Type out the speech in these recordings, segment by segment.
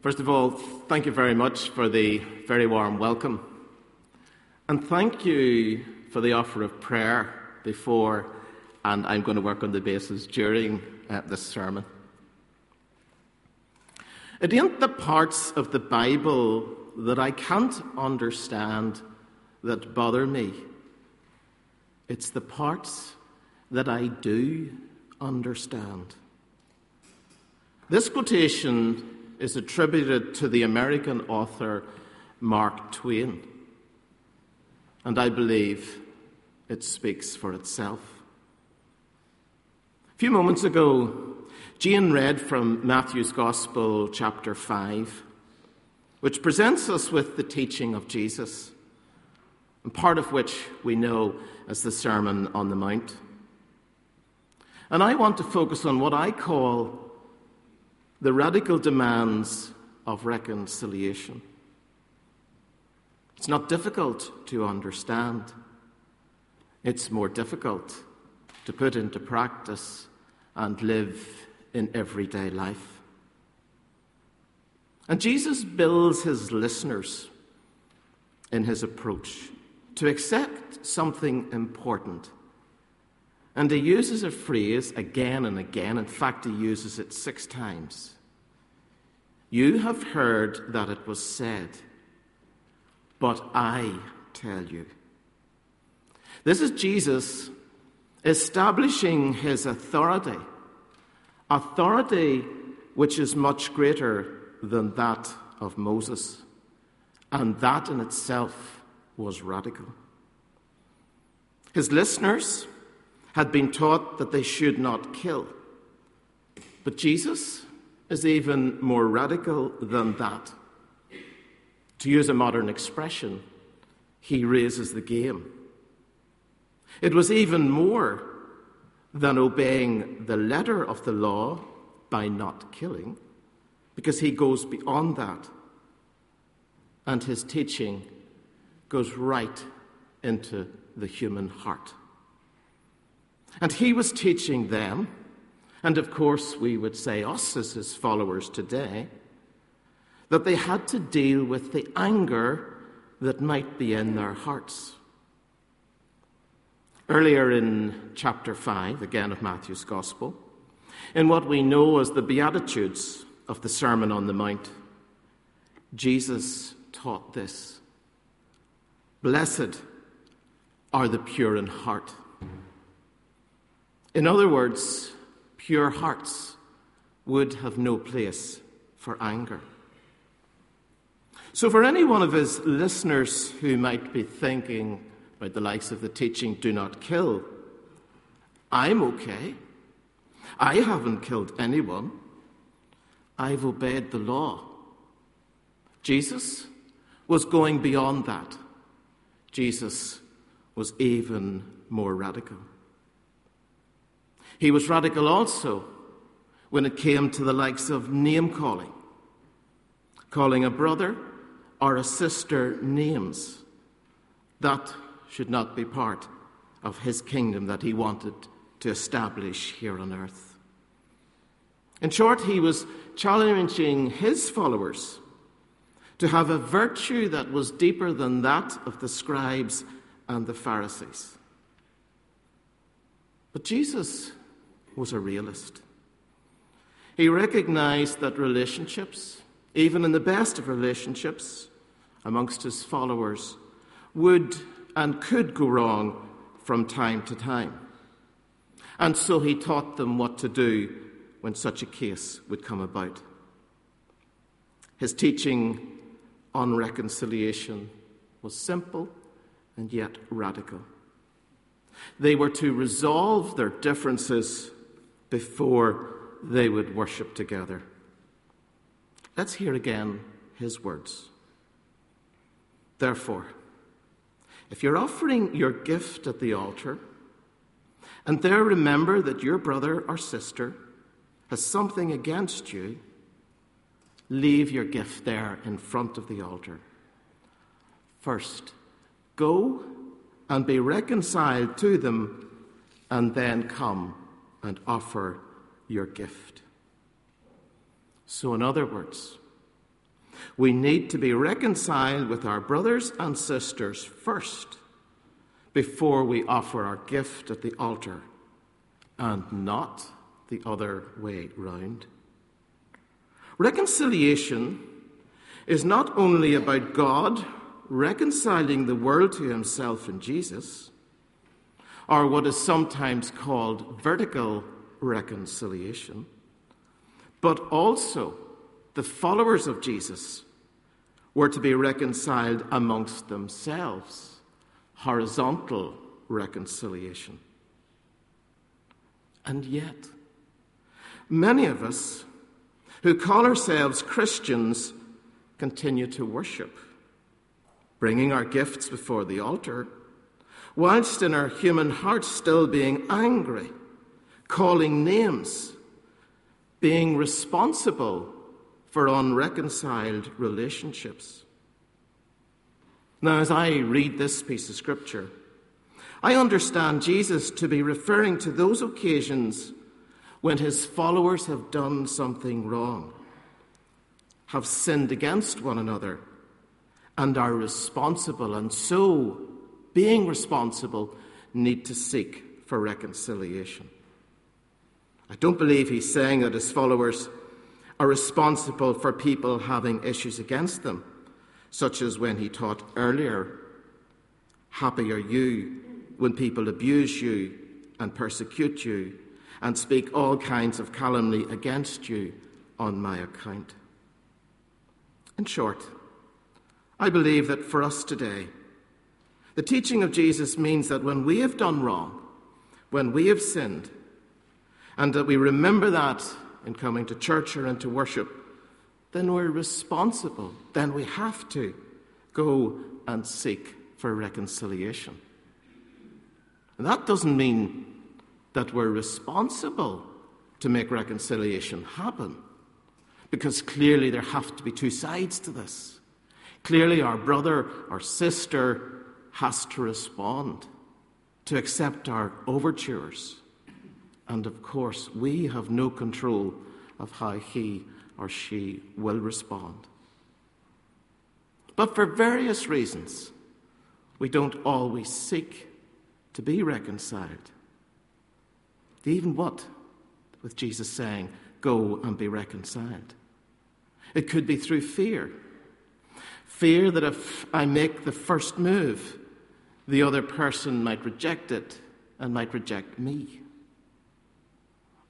First of all, thank you very much for the very warm welcome. And thank you for the offer of prayer before, and I'm going to work on the basis during uh, this sermon. It ain't the parts of the Bible that I can't understand that bother me. It's the parts that I do understand. This quotation is attributed to the American author Mark Twain, and I believe it speaks for itself. A few moments ago, Jane read from Matthew's Gospel, chapter 5, which presents us with the teaching of Jesus, and part of which we know as the Sermon on the Mount. And I want to focus on what I call the radical demands of reconciliation. It's not difficult to understand, it's more difficult to put into practice and live in everyday life. And Jesus builds his listeners in his approach to accept something important. And he uses a phrase again and again. In fact, he uses it six times. You have heard that it was said, but I tell you. This is Jesus establishing his authority, authority which is much greater than that of Moses. And that in itself was radical. His listeners had been taught that they should not kill. But Jesus is even more radical than that. To use a modern expression, he raises the game. It was even more than obeying the letter of the law by not killing, because he goes beyond that. And his teaching goes right into the human heart. And he was teaching them, and of course, we would say us as his followers today, that they had to deal with the anger that might be in their hearts. Earlier in chapter 5, again of Matthew's Gospel, in what we know as the Beatitudes of the Sermon on the Mount, Jesus taught this Blessed are the pure in heart in other words, pure hearts would have no place for anger. So, for any one of his listeners who might be thinking about the likes of the teaching, do not kill, I'm okay. I haven't killed anyone. I've obeyed the law. Jesus was going beyond that. Jesus was even more radical. He was radical also when it came to the likes of name calling, calling a brother or a sister names. That should not be part of his kingdom that he wanted to establish here on earth. In short, he was challenging his followers to have a virtue that was deeper than that of the scribes and the Pharisees. But Jesus was a realist. He recognized that relationships, even in the best of relationships amongst his followers, would and could go wrong from time to time. And so he taught them what to do when such a case would come about. His teaching on reconciliation was simple and yet radical. They were to resolve their differences before they would worship together. Let's hear again his words. Therefore, if you're offering your gift at the altar, and there remember that your brother or sister has something against you, leave your gift there in front of the altar. First, go and be reconciled to them, and then come and offer your gift. So, in other words, We need to be reconciled with our brothers and sisters first before we offer our gift at the altar and not the other way round. Reconciliation is not only about God reconciling the world to himself in Jesus, or what is sometimes called vertical reconciliation, but also the followers of Jesus were to be reconciled amongst themselves, horizontal reconciliation. And yet, many of us who call ourselves Christians continue to worship, bringing our gifts before the altar, whilst in our human hearts still being angry, calling names, being responsible for unreconciled relationships. Now, as I read this piece of scripture, I understand Jesus to be referring to those occasions when his followers have done something wrong, have sinned against one another, and are responsible, and so, being responsible, need to seek for reconciliation. I don't believe he's saying that his followers are responsible for people having issues against them, such as when he taught earlier, Happy are you when people abuse you and persecute you and speak all kinds of calumny against you on my account. In short, I believe that for us today, the teaching of Jesus means that when we have done wrong, when we have sinned, and that we remember that in coming to church or into worship, then we're responsible. Then we have to go and seek for reconciliation. And that doesn't mean that we're responsible to make reconciliation happen, because clearly there have to be two sides to this. Clearly, our brother or sister has to respond, to accept our overtures and of course, we have no control of how he or she will respond. But for various reasons, we don't always seek to be reconciled. Even what? With Jesus saying, Go and be reconciled. It could be through fear. Fear that if I make the first move, the other person might reject it and might reject me.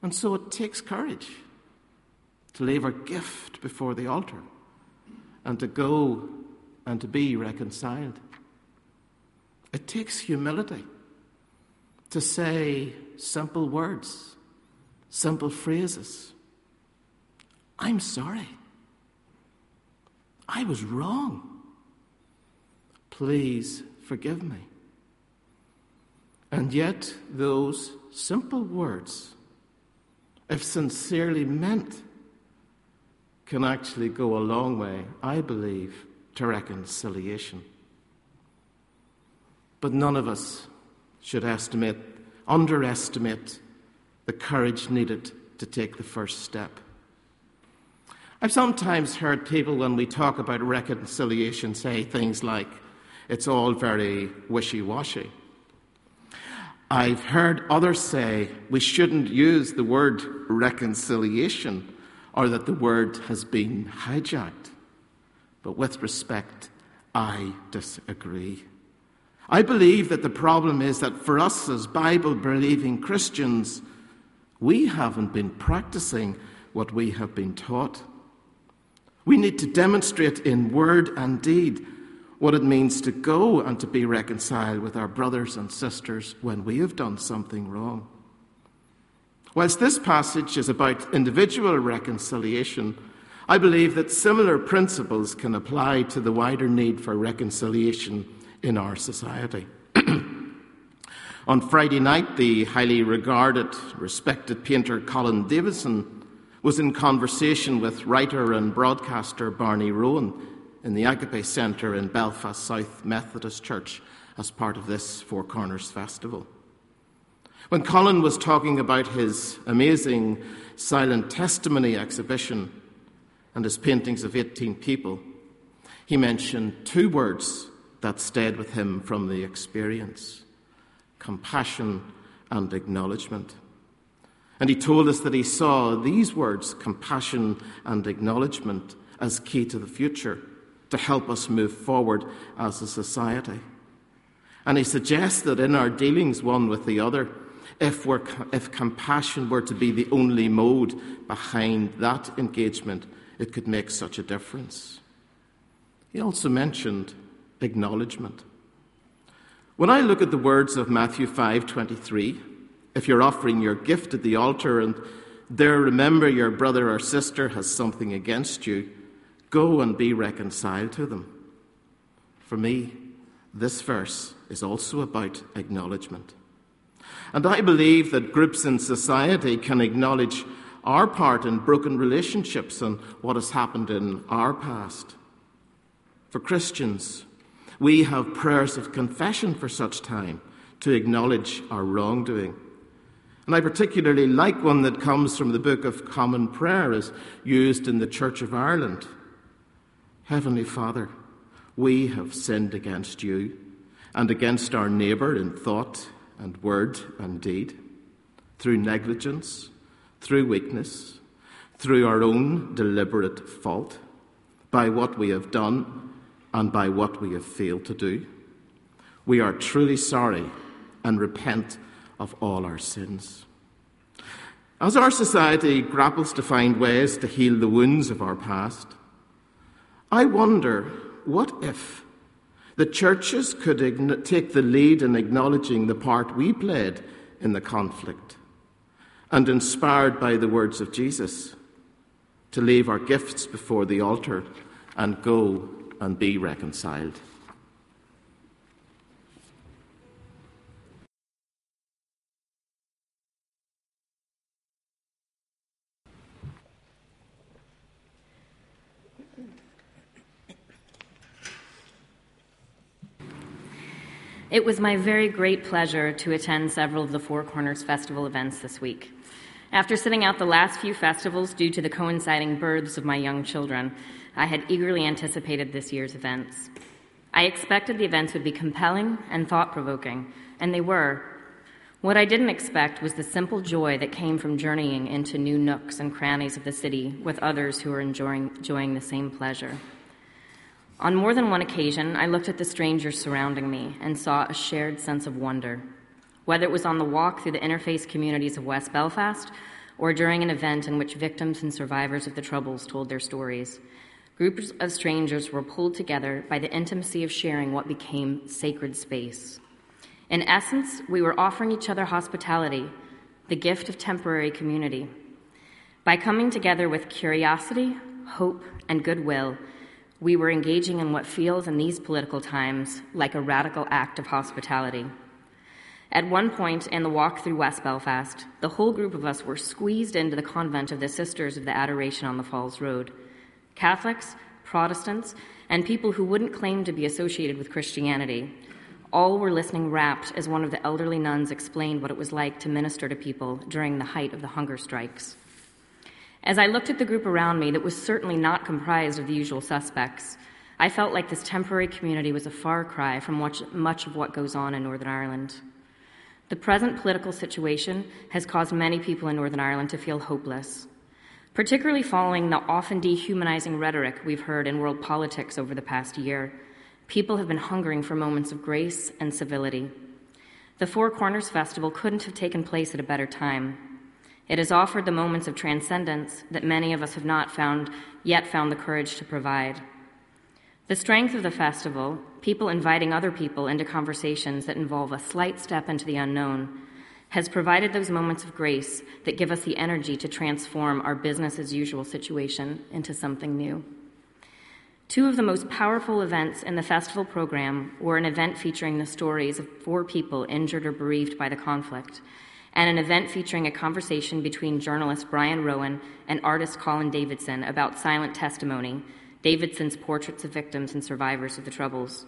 And so it takes courage to leave our gift before the altar and to go and to be reconciled. It takes humility to say simple words, simple phrases. I'm sorry. I was wrong. Please forgive me. And yet, those simple words if sincerely meant, can actually go a long way, I believe, to reconciliation. But none of us should estimate, underestimate the courage needed to take the first step. I've sometimes heard people, when we talk about reconciliation, say things like, it's all very wishy washy. I've heard others say we shouldn't use the word reconciliation or that the word has been hijacked. But with respect, I disagree. I believe that the problem is that for us as Bible believing Christians, we haven't been practicing what we have been taught. We need to demonstrate in word and deed what it means to go and to be reconciled with our brothers and sisters when we have done something wrong. Whilst this passage is about individual reconciliation, I believe that similar principles can apply to the wider need for reconciliation in our society. On Friday night, the highly regarded, respected painter Colin Davidson was in conversation with writer and broadcaster Brian Rowan in the Agape Centre in Belfast South Methodist Church as part of this Four Corners Festival. When Colin was talking about his amazing silent testimony exhibition and his paintings of 18 people, he mentioned two words that stayed with him from the experience compassion and acknowledgement. And he told us that he saw these words, compassion and acknowledgement, as key to the future to help us move forward as a society. And he suggests that in our dealings one with the other, if, we're, if compassion were to be the only mode behind that engagement, it could make such a difference. He also mentioned acknowledgement. When I look at the words of Matthew 5:23, if you're offering your gift at the altar and there remember your brother or sister has something against you, go and be reconciled to them. For me, this verse is also about acknowledgement. And I believe that groups in society can acknowledge our part in broken relationships and what has happened in our past. For Christians, we have prayers of confession for such time to acknowledge our wrongdoing. And I particularly like one that comes from the Book of Common Prayer as used in the Church of Ireland. Heavenly Father, we have sinned against you and against our neighbour in thought and word and deed, through negligence, through weakness, through our own deliberate fault, by what we have done and by what we have failed to do. We are truly sorry and repent of all our sins. As our society grapples to find ways to heal the wounds of our past, I wonder what if the churches could take the lead in acknowledging the part we played in the conflict and inspired by the words of Jesus to leave our gifts before the altar and go and be reconciled. It was my very great pleasure to attend several of the Four Corners Festival events this week. After sitting out the last few festivals due to the coinciding births of my young children, I had eagerly anticipated this year's events. I expected the events would be compelling and thought provoking, and they were. What I didn't expect was the simple joy that came from journeying into new nooks and crannies of the city with others who were enjoying, enjoying the same pleasure. On more than one occasion, I looked at the strangers surrounding me and saw a shared sense of wonder. Whether it was on the walk through the interface communities of West Belfast or during an event in which victims and survivors of the Troubles told their stories, groups of strangers were pulled together by the intimacy of sharing what became sacred space. In essence, we were offering each other hospitality, the gift of temporary community. By coming together with curiosity, hope, and goodwill, we were engaging in what feels in these political times like a radical act of hospitality. At one point in the walk through West Belfast, the whole group of us were squeezed into the convent of the Sisters of the Adoration on the Falls Road. Catholics, Protestants, and people who wouldn't claim to be associated with Christianity. All were listening rapt as one of the elderly nuns explained what it was like to minister to people during the height of the hunger strikes. As I looked at the group around me that was certainly not comprised of the usual suspects, I felt like this temporary community was a far cry from much of what goes on in Northern Ireland. The present political situation has caused many people in Northern Ireland to feel hopeless, particularly following the often dehumanizing rhetoric we've heard in world politics over the past year. People have been hungering for moments of grace and civility. The Four Corners Festival couldn't have taken place at a better time. It has offered the moments of transcendence that many of us have not found yet found the courage to provide. The strength of the festival, people inviting other people into conversations that involve a slight step into the unknown, has provided those moments of grace that give us the energy to transform our business as usual situation into something new. Two of the most powerful events in the festival program were an event featuring the stories of four people injured or bereaved by the conflict, and an event featuring a conversation between journalist Brian Rowan and artist Colin Davidson about silent testimony, Davidson's portraits of victims and survivors of the Troubles.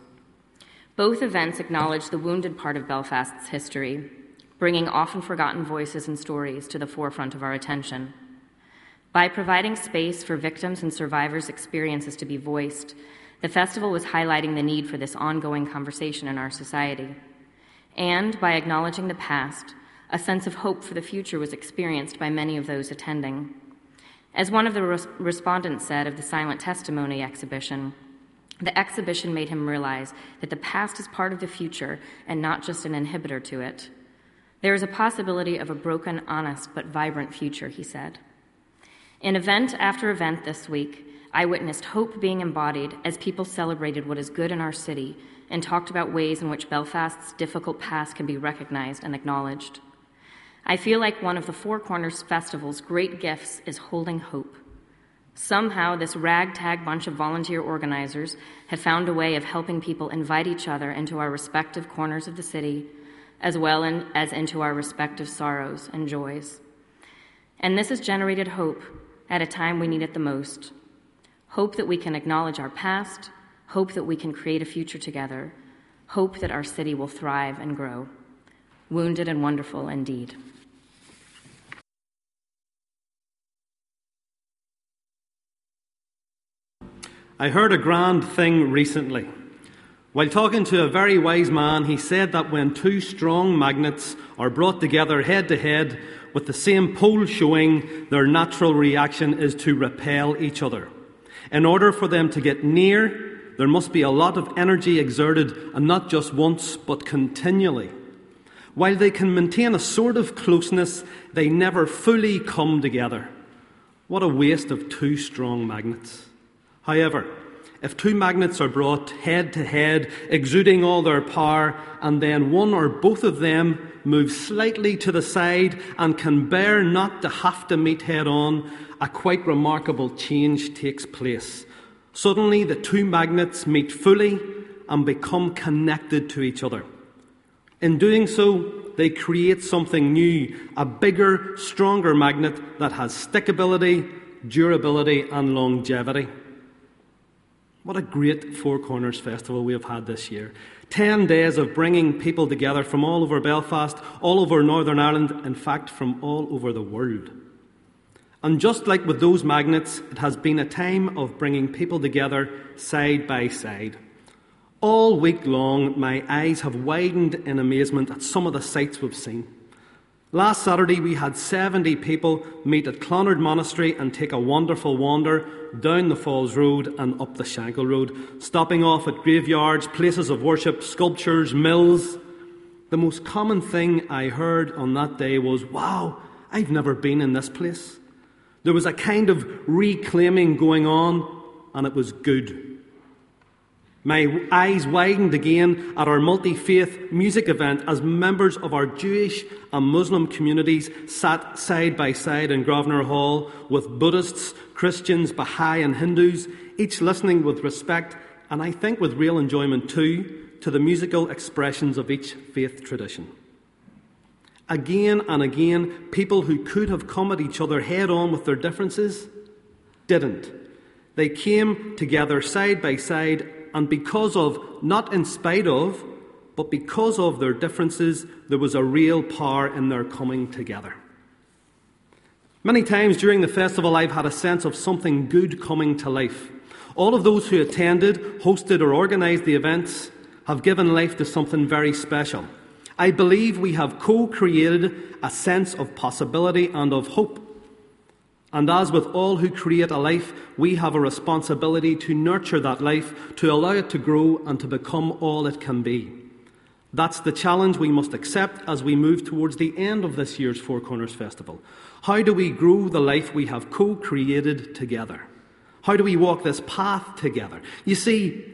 Both events acknowledge the wounded part of Belfast's history, bringing often forgotten voices and stories to the forefront of our attention. By providing space for victims and survivors' experiences to be voiced, the festival was highlighting the need for this ongoing conversation in our society. And by acknowledging the past, a sense of hope for the future was experienced by many of those attending. As one of the res- respondents said of the Silent Testimony exhibition, the exhibition made him realize that the past is part of the future and not just an inhibitor to it. There is a possibility of a broken, honest, but vibrant future, he said. In event after event this week, I witnessed hope being embodied as people celebrated what is good in our city and talked about ways in which Belfast's difficult past can be recognized and acknowledged. I feel like one of the Four Corners Festival's great gifts is holding hope. Somehow, this ragtag bunch of volunteer organizers have found a way of helping people invite each other into our respective corners of the city, as well in, as into our respective sorrows and joys. And this has generated hope at a time we need it the most hope that we can acknowledge our past, hope that we can create a future together, hope that our city will thrive and grow. Wounded and wonderful indeed. I heard a grand thing recently. While talking to a very wise man, he said that when two strong magnets are brought together head to head with the same pole showing, their natural reaction is to repel each other. In order for them to get near, there must be a lot of energy exerted, and not just once, but continually. While they can maintain a sort of closeness, they never fully come together. What a waste of two strong magnets. However, if two magnets are brought head to head, exuding all their power, and then one or both of them move slightly to the side and can bear not to have to meet head on, a quite remarkable change takes place. Suddenly, the two magnets meet fully and become connected to each other. In doing so, they create something new, a bigger, stronger magnet that has stickability, durability, and longevity. What a great Four Corners Festival we have had this year. Ten days of bringing people together from all over Belfast, all over Northern Ireland, in fact, from all over the world. And just like with those magnets, it has been a time of bringing people together side by side. All week long, my eyes have widened in amazement at some of the sights we've seen. Last Saturday, we had 70 people meet at Clonard Monastery and take a wonderful wander down the Falls Road and up the Shankill Road, stopping off at graveyards, places of worship, sculptures, mills. The most common thing I heard on that day was, Wow, I've never been in this place. There was a kind of reclaiming going on, and it was good. My eyes widened again at our multi faith music event as members of our Jewish and Muslim communities sat side by side in Grosvenor Hall with Buddhists, Christians, Baha'i, and Hindus, each listening with respect and I think with real enjoyment too to the musical expressions of each faith tradition. Again and again, people who could have come at each other head on with their differences didn't. They came together side by side and because of, not in spite of, but because of their differences, there was a real power in their coming together. Many times during the festival, I've had a sense of something good coming to life. All of those who attended, hosted, or organised the events have given life to something very special. I believe we have co created a sense of possibility and of hope and as with all who create a life, we have a responsibility to nurture that life, to allow it to grow and to become all it can be. That's the challenge we must accept as we move towards the end of this year's Four Corners Festival. How do we grow the life we have co created together? How do we walk this path together? You see,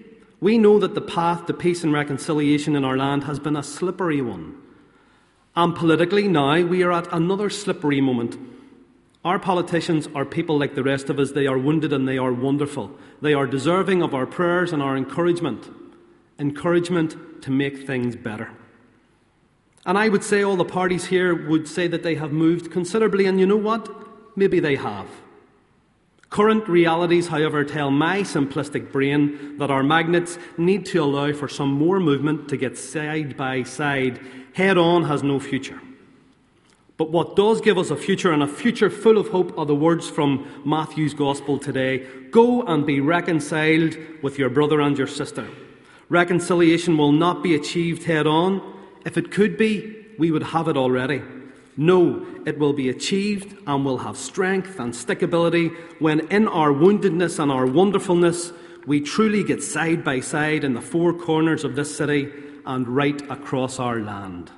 we know that the path to peace and reconciliation in our land has been a slippery one. And politically, now we are at another slippery moment our politicians are people like the rest of us. They are wounded and they are wonderful. They are deserving of our prayers and our encouragement. Encouragement to make things better. And I would say all the parties here would say that they have moved considerably, and you know what? Maybe they have. Current realities, however, tell my simplistic brain that our magnets need to allow for some more movement to get side by side. Head on has no future. But what does give us a future and a future full of hope are the words from Matthew's Gospel today Go and be reconciled with your brother and your sister. Reconciliation will not be achieved head on. If it could be, we would have it already. No, it will be achieved and will have strength and stickability when, in our woundedness and our wonderfulness, we truly get side by side in the four corners of this city and right across our land.